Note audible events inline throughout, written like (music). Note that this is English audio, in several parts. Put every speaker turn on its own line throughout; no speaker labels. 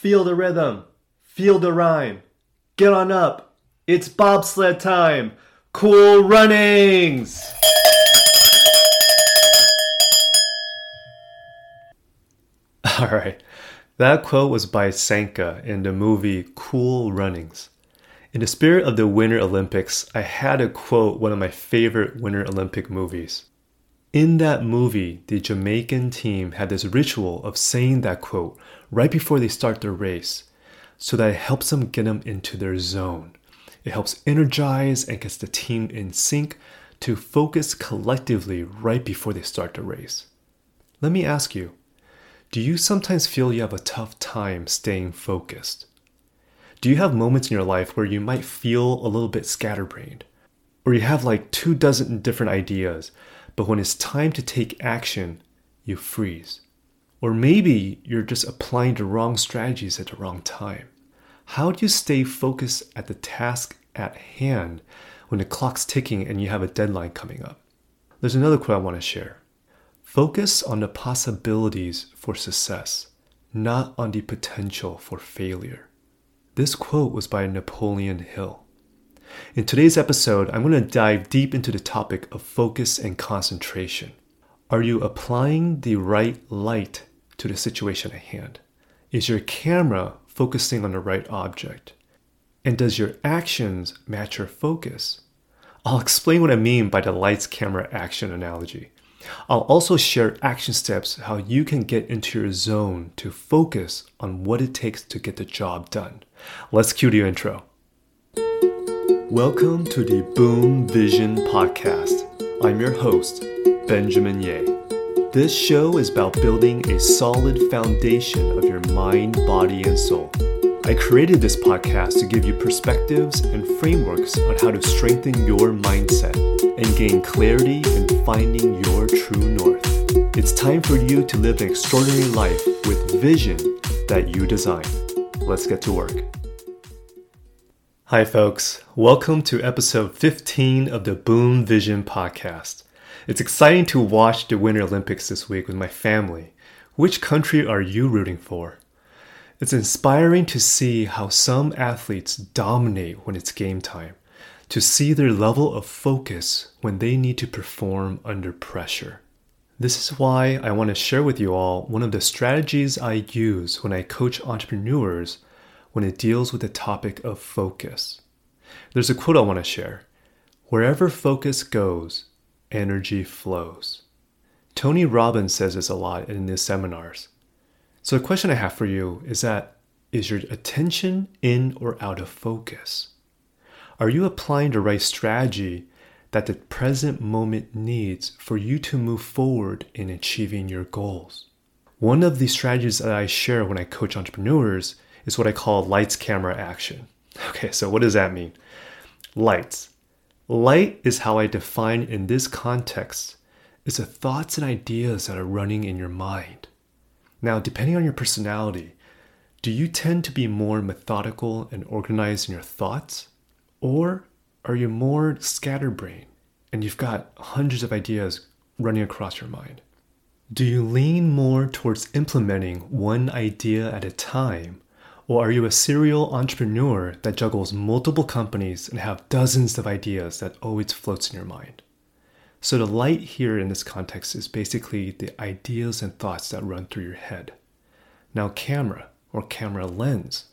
Feel the rhythm. Feel the rhyme. Get on up. It's bobsled time. Cool runnings. (laughs) All right. That quote was by Sanka in the movie Cool Runnings. In the spirit of the Winter Olympics, I had to quote one of my favorite Winter Olympic movies. In that movie, the Jamaican team had this ritual of saying that quote right before they start their race so that it helps them get them into their zone. It helps energize and gets the team in sync to focus collectively right before they start the race. Let me ask you do you sometimes feel you have a tough time staying focused? Do you have moments in your life where you might feel a little bit scatterbrained? Or you have like two dozen different ideas, but when it's time to take action, you freeze? Or maybe you're just applying the wrong strategies at the wrong time. How do you stay focused at the task at hand when the clock's ticking and you have a deadline coming up? There's another quote I want to share. Focus on the possibilities for success, not on the potential for failure. This quote was by Napoleon Hill. In today's episode, I'm going to dive deep into the topic of focus and concentration. Are you applying the right light to the situation at hand? Is your camera focusing on the right object? And does your actions match your focus? I'll explain what I mean by the lights, camera, action analogy. I'll also share action steps how you can get into your zone to focus on what it takes to get the job done. Let's cue the intro. Welcome to the Boom Vision Podcast. I'm your host, Benjamin Yeh. This show is about building a solid foundation of your mind, body, and soul. I created this podcast to give you perspectives and frameworks on how to strengthen your mindset and gain clarity in finding your true north. It's time for you to live an extraordinary life with vision that you design. Let's get to work. Hi, folks. Welcome to episode 15 of the Boom Vision podcast. It's exciting to watch the Winter Olympics this week with my family. Which country are you rooting for? It's inspiring to see how some athletes dominate when it's game time, to see their level of focus when they need to perform under pressure. This is why I want to share with you all one of the strategies I use when I coach entrepreneurs when it deals with the topic of focus. There's a quote I want to share Wherever focus goes, energy flows. Tony Robbins says this a lot in his seminars. So, the question I have for you is that is your attention in or out of focus? Are you applying the right strategy that the present moment needs for you to move forward in achieving your goals? One of the strategies that I share when I coach entrepreneurs is what I call lights, camera, action. Okay, so what does that mean? Lights. Light is how I define in this context is the thoughts and ideas that are running in your mind. Now, depending on your personality, do you tend to be more methodical and organized in your thoughts? Or are you more scatterbrained and you've got hundreds of ideas running across your mind? Do you lean more towards implementing one idea at a time or are you a serial entrepreneur that juggles multiple companies and have dozens of ideas that always floats in your mind? So the light here in this context is basically the ideas and thoughts that run through your head. Now camera or camera lens.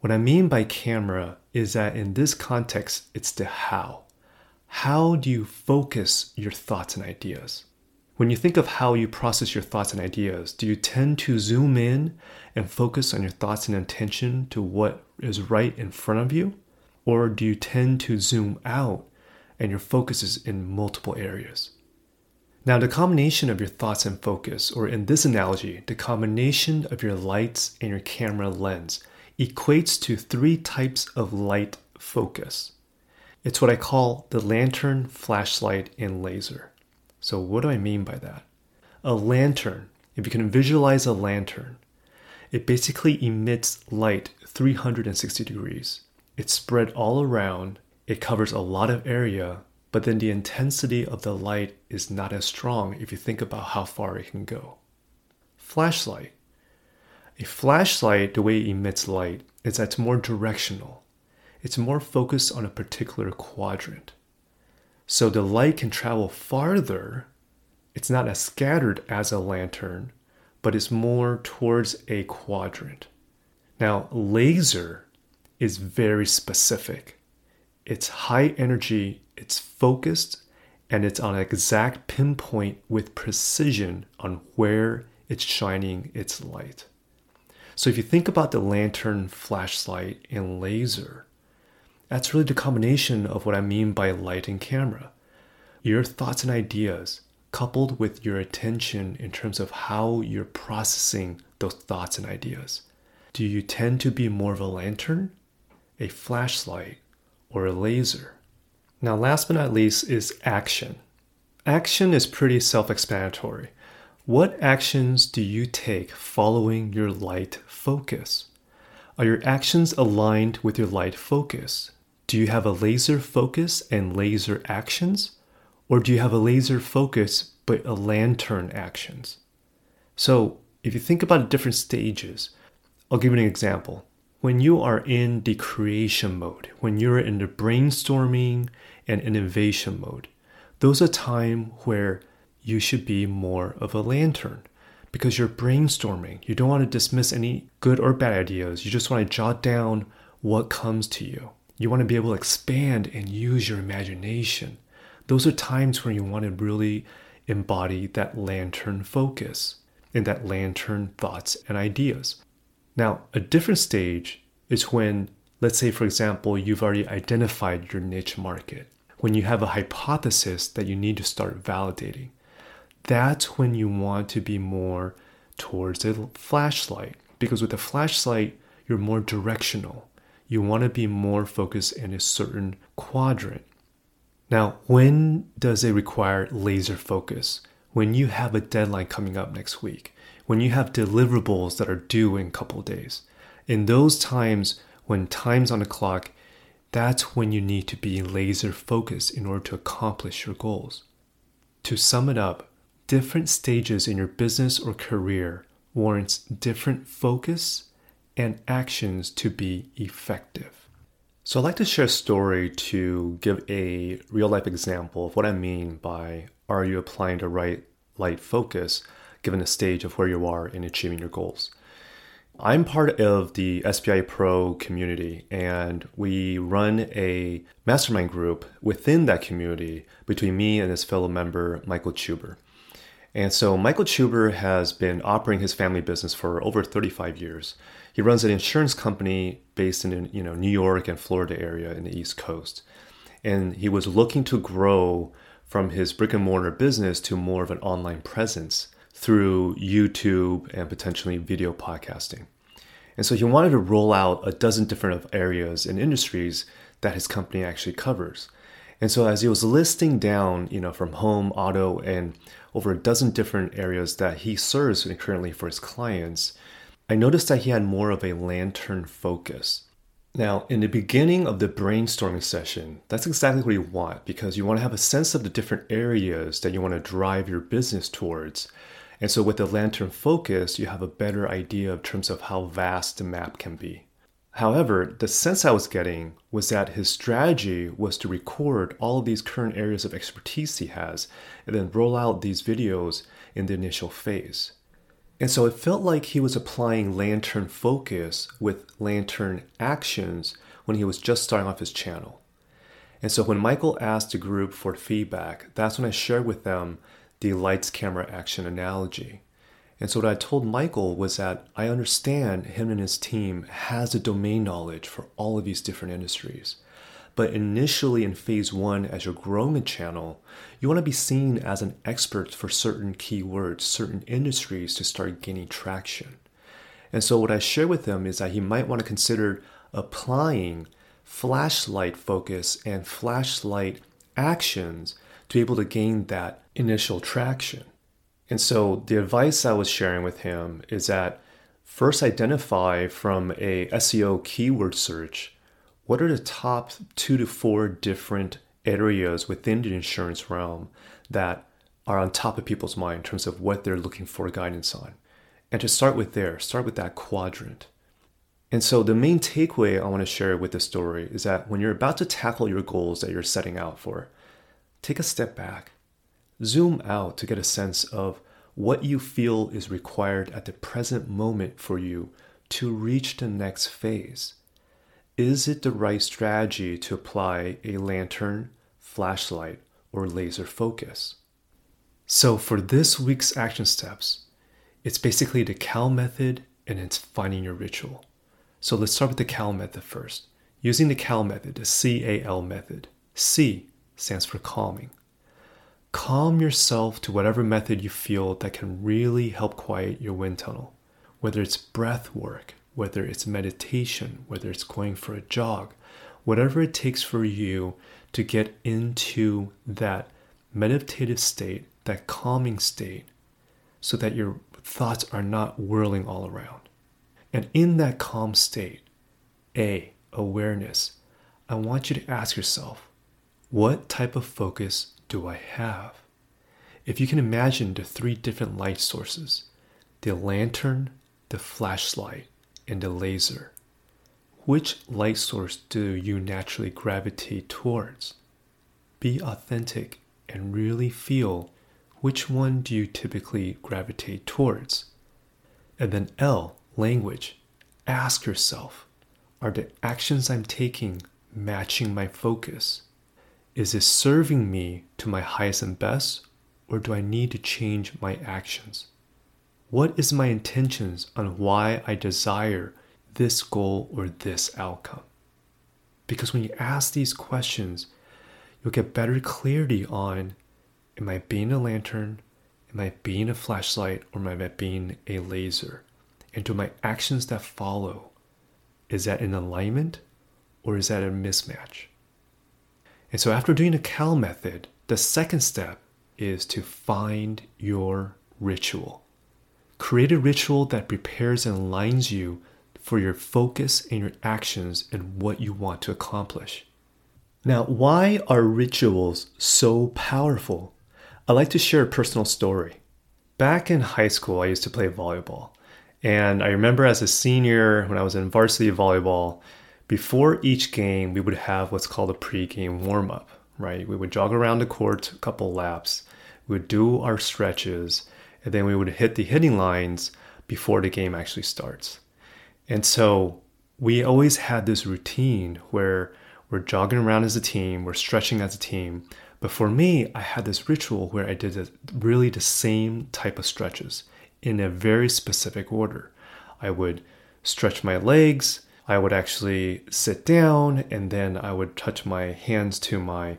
What I mean by camera is that in this context it's the how. How do you focus your thoughts and ideas? When you think of how you process your thoughts and ideas, do you tend to zoom in and focus on your thoughts and intention to what is right in front of you? Or do you tend to zoom out and your focus is in multiple areas? Now, the combination of your thoughts and focus, or in this analogy, the combination of your lights and your camera lens, equates to three types of light focus. It's what I call the lantern, flashlight, and laser. So, what do I mean by that? A lantern, if you can visualize a lantern, it basically emits light 360 degrees. It's spread all around, it covers a lot of area, but then the intensity of the light is not as strong if you think about how far it can go. Flashlight. A flashlight, the way it emits light, is that it's more directional. It's more focused on a particular quadrant. So the light can travel farther. It's not as scattered as a lantern, but it's more towards a quadrant. Now, laser is very specific. It's high energy, it's focused, and it's on an exact pinpoint with precision on where it's shining its light. So if you think about the lantern, flashlight, and laser, that's really the combination of what I mean by light and camera. Your thoughts and ideas, coupled with your attention in terms of how you're processing those thoughts and ideas. Do you tend to be more of a lantern, a flashlight, or a laser? Now, last but not least is action. Action is pretty self explanatory. What actions do you take following your light focus? Are your actions aligned with your light focus? Do you have a laser focus and laser actions? Or do you have a laser focus but a lantern actions? So, if you think about different stages, I'll give you an example. When you are in the creation mode, when you're in the brainstorming and innovation mode, those are time where you should be more of a lantern because you're brainstorming. You don't want to dismiss any good or bad ideas. You just want to jot down what comes to you. You want to be able to expand and use your imagination. Those are times when you want to really embody that lantern focus and that lantern thoughts and ideas. Now, a different stage is when, let's say, for example, you've already identified your niche market, when you have a hypothesis that you need to start validating. That's when you want to be more towards a flashlight, because with a flashlight, you're more directional. You want to be more focused in a certain quadrant. Now, when does it require laser focus? When you have a deadline coming up next week, when you have deliverables that are due in a couple days. In those times when time's on the clock, that's when you need to be laser focused in order to accomplish your goals. To sum it up, different stages in your business or career warrants different focus and actions to be effective. So, I'd like to share a story to give a real life example of what I mean by are you applying the right light focus given the stage of where you are in achieving your goals. I'm part of the SPI Pro community, and we run a mastermind group within that community between me and his fellow member, Michael Chuber. And so, Michael Chuber has been operating his family business for over 35 years. He runs an insurance company based in you know New York and Florida area in the East Coast, and he was looking to grow from his brick and mortar business to more of an online presence through YouTube and potentially video podcasting. And so he wanted to roll out a dozen different areas and industries that his company actually covers. And so as he was listing down, you know, from home, auto, and over a dozen different areas that he serves currently for his clients, I noticed that he had more of a lantern focus. Now, in the beginning of the brainstorming session, that's exactly what you want because you want to have a sense of the different areas that you want to drive your business towards. And so, with the lantern focus, you have a better idea in terms of how vast the map can be. However, the sense I was getting was that his strategy was to record all of these current areas of expertise he has and then roll out these videos in the initial phase. And so it felt like he was applying lantern focus with lantern actions when he was just starting off his channel. And so when Michael asked the group for feedback, that's when I shared with them the lights, camera, action analogy. And so what I told Michael was that I understand him and his team has a domain knowledge for all of these different industries. But initially, in phase one, as you're growing a channel, you want to be seen as an expert for certain keywords, certain industries to start gaining traction. And so, what I share with them is that he might want to consider applying flashlight focus and flashlight actions to be able to gain that initial traction. And so, the advice I was sharing with him is that first identify from a SEO keyword search what are the top two to four different areas within the insurance realm that are on top of people's mind in terms of what they're looking for guidance on? And to start with there, start with that quadrant. And so, the main takeaway I want to share with this story is that when you're about to tackle your goals that you're setting out for, take a step back, zoom out to get a sense of what you feel is required at the present moment for you to reach the next phase. Is it the right strategy to apply a lantern, flashlight, or laser focus? So, for this week's action steps, it's basically the CAL method and it's finding your ritual. So, let's start with the CAL method first. Using the CAL method, the C A L method, C stands for calming. Calm yourself to whatever method you feel that can really help quiet your wind tunnel, whether it's breath work, whether it's meditation, whether it's going for a jog, whatever it takes for you to get into that meditative state, that calming state, so that your thoughts are not whirling all around. And in that calm state, A, awareness, I want you to ask yourself, what type of focus do I have? If you can imagine the three different light sources the lantern, the flashlight, and the laser, which light source do you naturally gravitate towards? Be authentic and really feel which one do you typically gravitate towards? And then L, language. Ask yourself Are the actions I'm taking matching my focus? Is this serving me to my highest and best, or do I need to change my actions? What is my intentions on why I desire this goal or this outcome? Because when you ask these questions, you'll get better clarity on am I being a lantern? Am I being a flashlight? Or am I being a laser? And do my actions that follow, is that in alignment or is that a mismatch? And so, after doing the CAL method, the second step is to find your ritual. Create a ritual that prepares and aligns you for your focus and your actions and what you want to accomplish. Now, why are rituals so powerful? I'd like to share a personal story. Back in high school, I used to play volleyball. And I remember as a senior, when I was in varsity volleyball, before each game, we would have what's called a pre-game warm-up, right? We would jog around the court a couple laps, we would do our stretches, and then we would hit the hitting lines before the game actually starts. And so we always had this routine where we're jogging around as a team, we're stretching as a team. But for me, I had this ritual where I did really the same type of stretches in a very specific order. I would stretch my legs, I would actually sit down and then I would touch my hands to my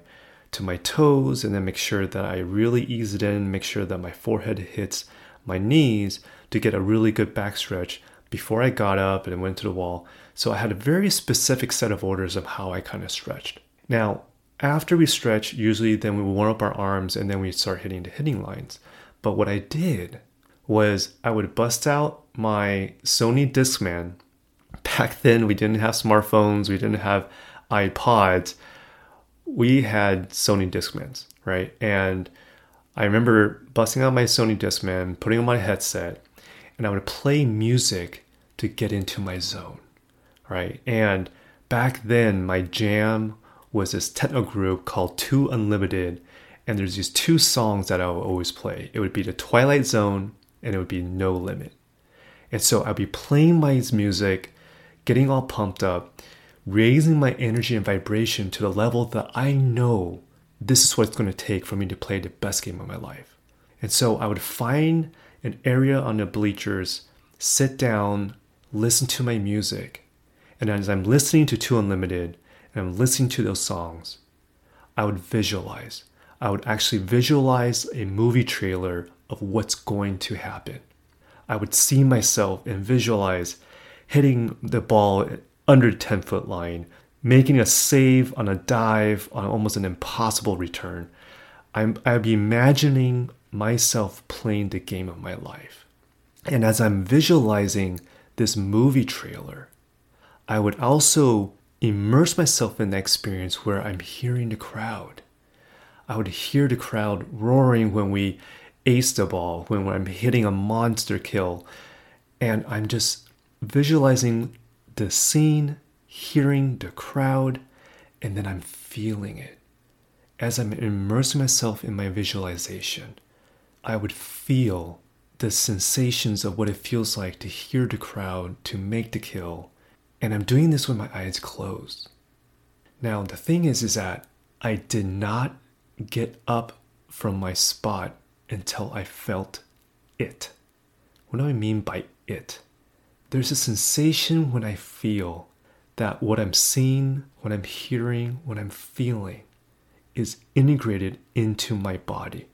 to my toes and then make sure that I really ease it in, make sure that my forehead hits my knees to get a really good back stretch before I got up and went to the wall. So I had a very specific set of orders of how I kind of stretched. Now, after we stretch, usually then we warm up our arms and then we start hitting the hitting lines. But what I did was I would bust out my Sony Discman back then we didn't have smartphones, we didn't have iPods. We had Sony Discmans, right? And I remember busting out my Sony Discman, putting on my headset, and I would play music to get into my zone, right? And back then, my jam was this techno group called Two Unlimited, and there's these two songs that I would always play. It would be the Twilight Zone, and it would be No Limit. And so I'd be playing my music getting all pumped up, raising my energy and vibration to the level that I know this is what it's going to take for me to play the best game of my life. And so I would find an area on the bleachers, sit down, listen to my music. And as I'm listening to Two Unlimited and I'm listening to those songs, I would visualize. I would actually visualize a movie trailer of what's going to happen. I would see myself and visualize hitting the ball under 10 foot line, making a save on a dive on almost an impossible return. I'm, I'd be imagining myself playing the game of my life. And as I'm visualizing this movie trailer, I would also immerse myself in the experience where I'm hearing the crowd. I would hear the crowd roaring when we ace the ball, when I'm hitting a monster kill, And I'm just visualizing the scene, hearing the crowd, and then I'm feeling it. As I'm immersing myself in my visualization, I would feel the sensations of what it feels like to hear the crowd, to make the kill. And I'm doing this with my eyes closed. Now, the thing is, is that I did not get up from my spot until I felt it. What do I mean by it? There's a sensation when I feel that what I'm seeing, what I'm hearing, what I'm feeling is integrated into my body.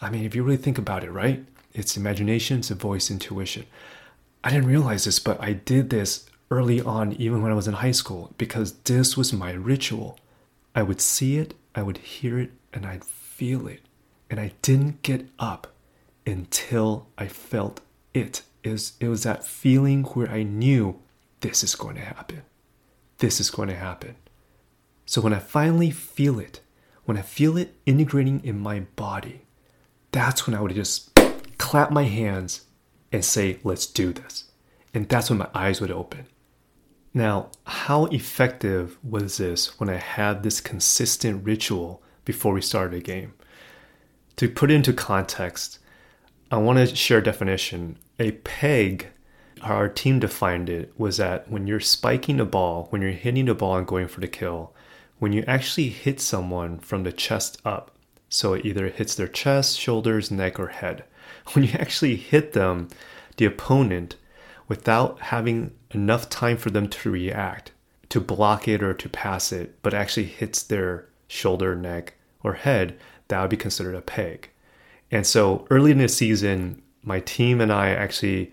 I mean, if you really think about it, right? It's imagination, it's a voice, intuition. I didn't realize this, but I did this early on, even when I was in high school, because this was my ritual. I would see it, I would hear it, and I'd feel it. And I didn't get up until I felt it. Was, it was that feeling where I knew this is going to happen. This is going to happen. So when I finally feel it, when I feel it integrating in my body, that's when I would just clap my hands and say, let's do this. And that's when my eyes would open. Now, how effective was this when I had this consistent ritual before we started a game? To put it into context, I want to share a definition. A peg, our team defined it, was that when you're spiking a ball, when you're hitting a ball and going for the kill, when you actually hit someone from the chest up, so it either hits their chest, shoulders, neck, or head, (laughs) when you actually hit them, the opponent, without having enough time for them to react, to block it or to pass it, but actually hits their shoulder, neck, or head, that would be considered a peg. And so early in the season, my team and I actually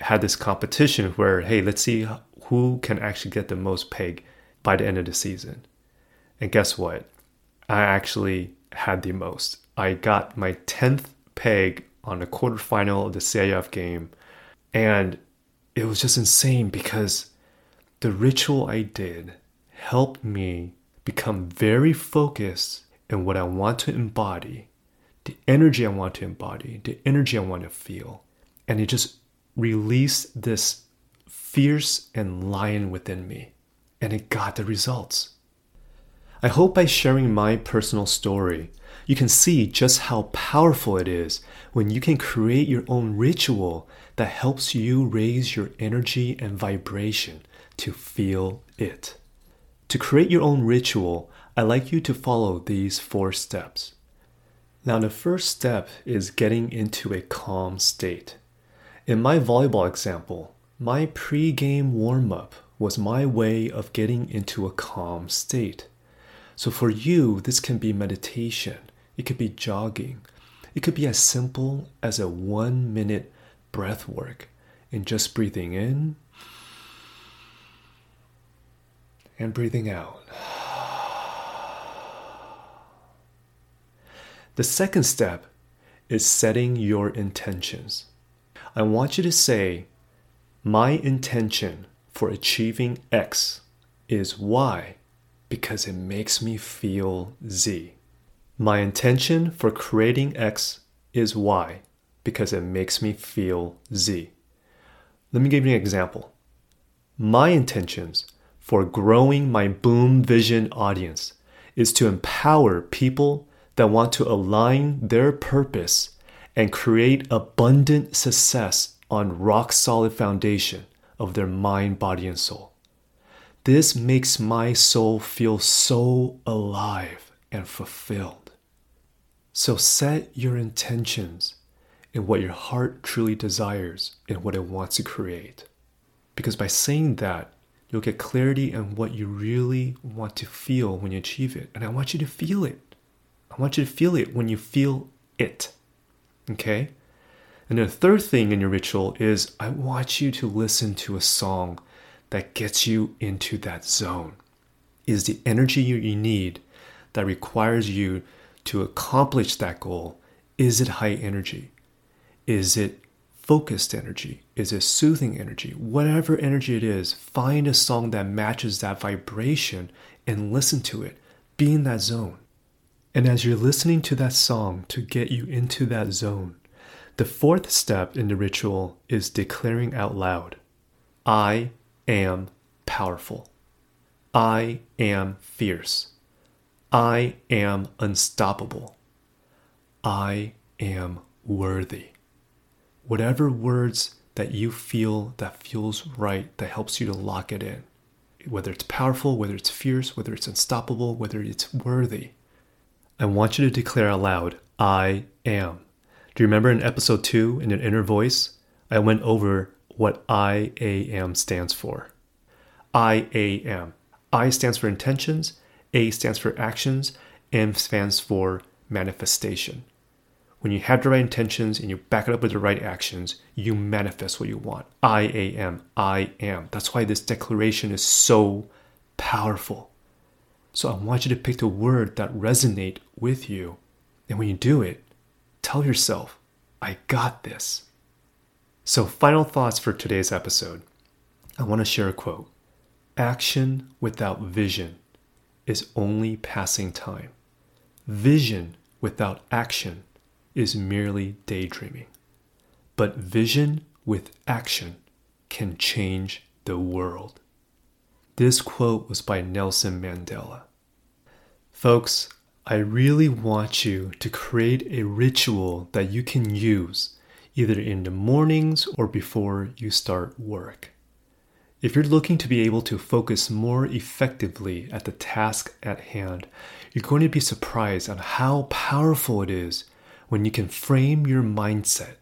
had this competition where, hey, let's see who can actually get the most peg by the end of the season. And guess what? I actually had the most. I got my 10th peg on the quarterfinal of the CIF game. And it was just insane because the ritual I did helped me become very focused in what I want to embody, the energy I want to embody, the energy I want to feel. And it just released this fierce and lion within me. And it got the results. I hope by sharing my personal story, you can see just how powerful it is when you can create your own ritual that helps you raise your energy and vibration to feel it. To create your own ritual, I'd like you to follow these four steps. Now, the first step is getting into a calm state. In my volleyball example, my pre game warm up was my way of getting into a calm state. So, for you, this can be meditation, it could be jogging, it could be as simple as a one minute breath work and just breathing in and breathing out. The second step is setting your intentions. I want you to say, My intention for achieving X is Y because it makes me feel Z. My intention for creating X is Y because it makes me feel Z. Let me give you an example. My intentions for growing my Boom Vision audience is to empower people that want to align their purpose and create abundant success on rock solid foundation of their mind, body, and soul. This makes my soul feel so alive and fulfilled. So set your intentions in what your heart truly desires and what it wants to create. Because by saying that, you'll get clarity on what you really want to feel when you achieve it. And I want you to feel it. I want you to feel it when you feel it. Okay? And the third thing in your ritual is I want you to listen to a song that gets you into that zone. Is the energy you need that requires you to accomplish that goal? Is it high energy? Is it focused energy? Is it soothing energy? Whatever energy it is, find a song that matches that vibration and listen to it. Be in that zone. And as you're listening to that song to get you into that zone, The fourth step in the ritual is declaring out loud I am powerful. I am fierce. I am unstoppable. I am worthy. Whatever words that you feel that feels right, that helps you to lock it in. Whether it's powerful, whether it's fierce, whether it's unstoppable, whether it's worthy. I want you to declare aloud, I am. Do you remember in episode two, in an inner voice, I went over what I am stands for? I am. I stands for intentions, A stands for actions, M stands for manifestation. When you have the right intentions and you back it up with the right actions, you manifest what you want. I am. I am. That's why this declaration is so powerful. So I want you to pick the word that resonate with you. And when you do it, tell yourself, I got this. So final thoughts for today's episode. I want to share a quote. Action without vision is only passing time. Vision without action is merely daydreaming. But vision with action can change the world. This quote was by Nelson Mandela. Folks, I really want you to create a ritual that you can use either in the mornings or before you start work. If you're looking to be able to focus more effectively at the task at hand, you're going to be surprised on how powerful it is when you can frame your mindset,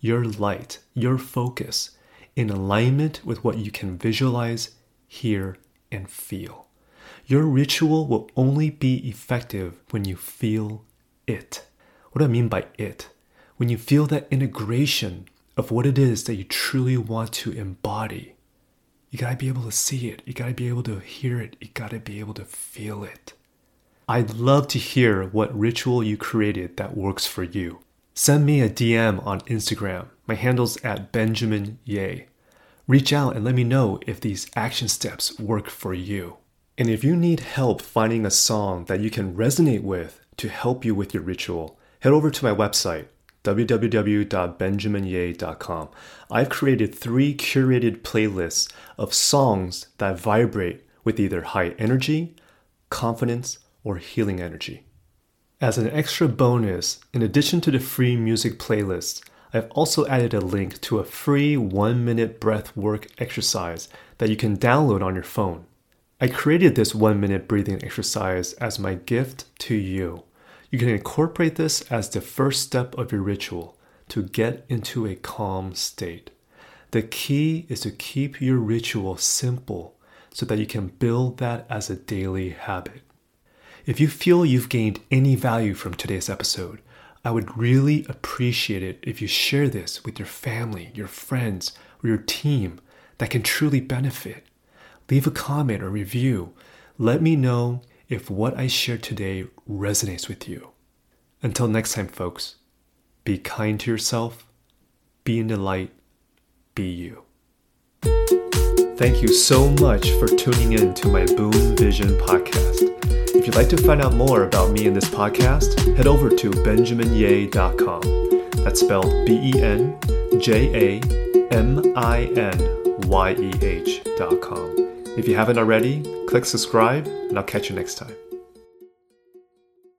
your light, your focus in alignment with what you can visualize, hear, and feel. Your ritual will only be effective when you feel it. What do I mean by it? When you feel that integration of what it is that you truly want to embody you gotta be able to see it. You gotta be able to hear it. You gotta be able to feel it. I'd love to hear what ritual you created that works for you. Send me a DM on Instagram. My handle's at Benjamin Yeh. Reach out and let me know if these action steps work for you. And if you need help finding a song that you can resonate with to help you with your ritual, head over to my website, www.benjaminyeh.com. I've created three curated playlists of songs that vibrate with either high energy, confidence, or healing energy. As an extra bonus, in addition to the free music playlists, I've also added a link to a free one minute breath work exercise that you can download on your phone. I created this one minute breathing exercise as my gift to you. You can incorporate this as the first step of your ritual to get into a calm state. The key is to keep your ritual simple so that you can build that as a daily habit. If you feel you've gained any value from today's episode, I would really appreciate it if you share this with your family, your friends, or your team that can truly benefit. Leave a comment or review. Let me know if what I shared today resonates with you. Until next time, folks, be kind to yourself, be in the light, be you. Thank you so much for tuning in to my Boom Vision podcast. You'd like to find out more about me and this podcast, head over to benjaminyeh.com. That's spelled B E N J A M I N Y E H.com. If you haven't already, click subscribe, and I'll catch you next time.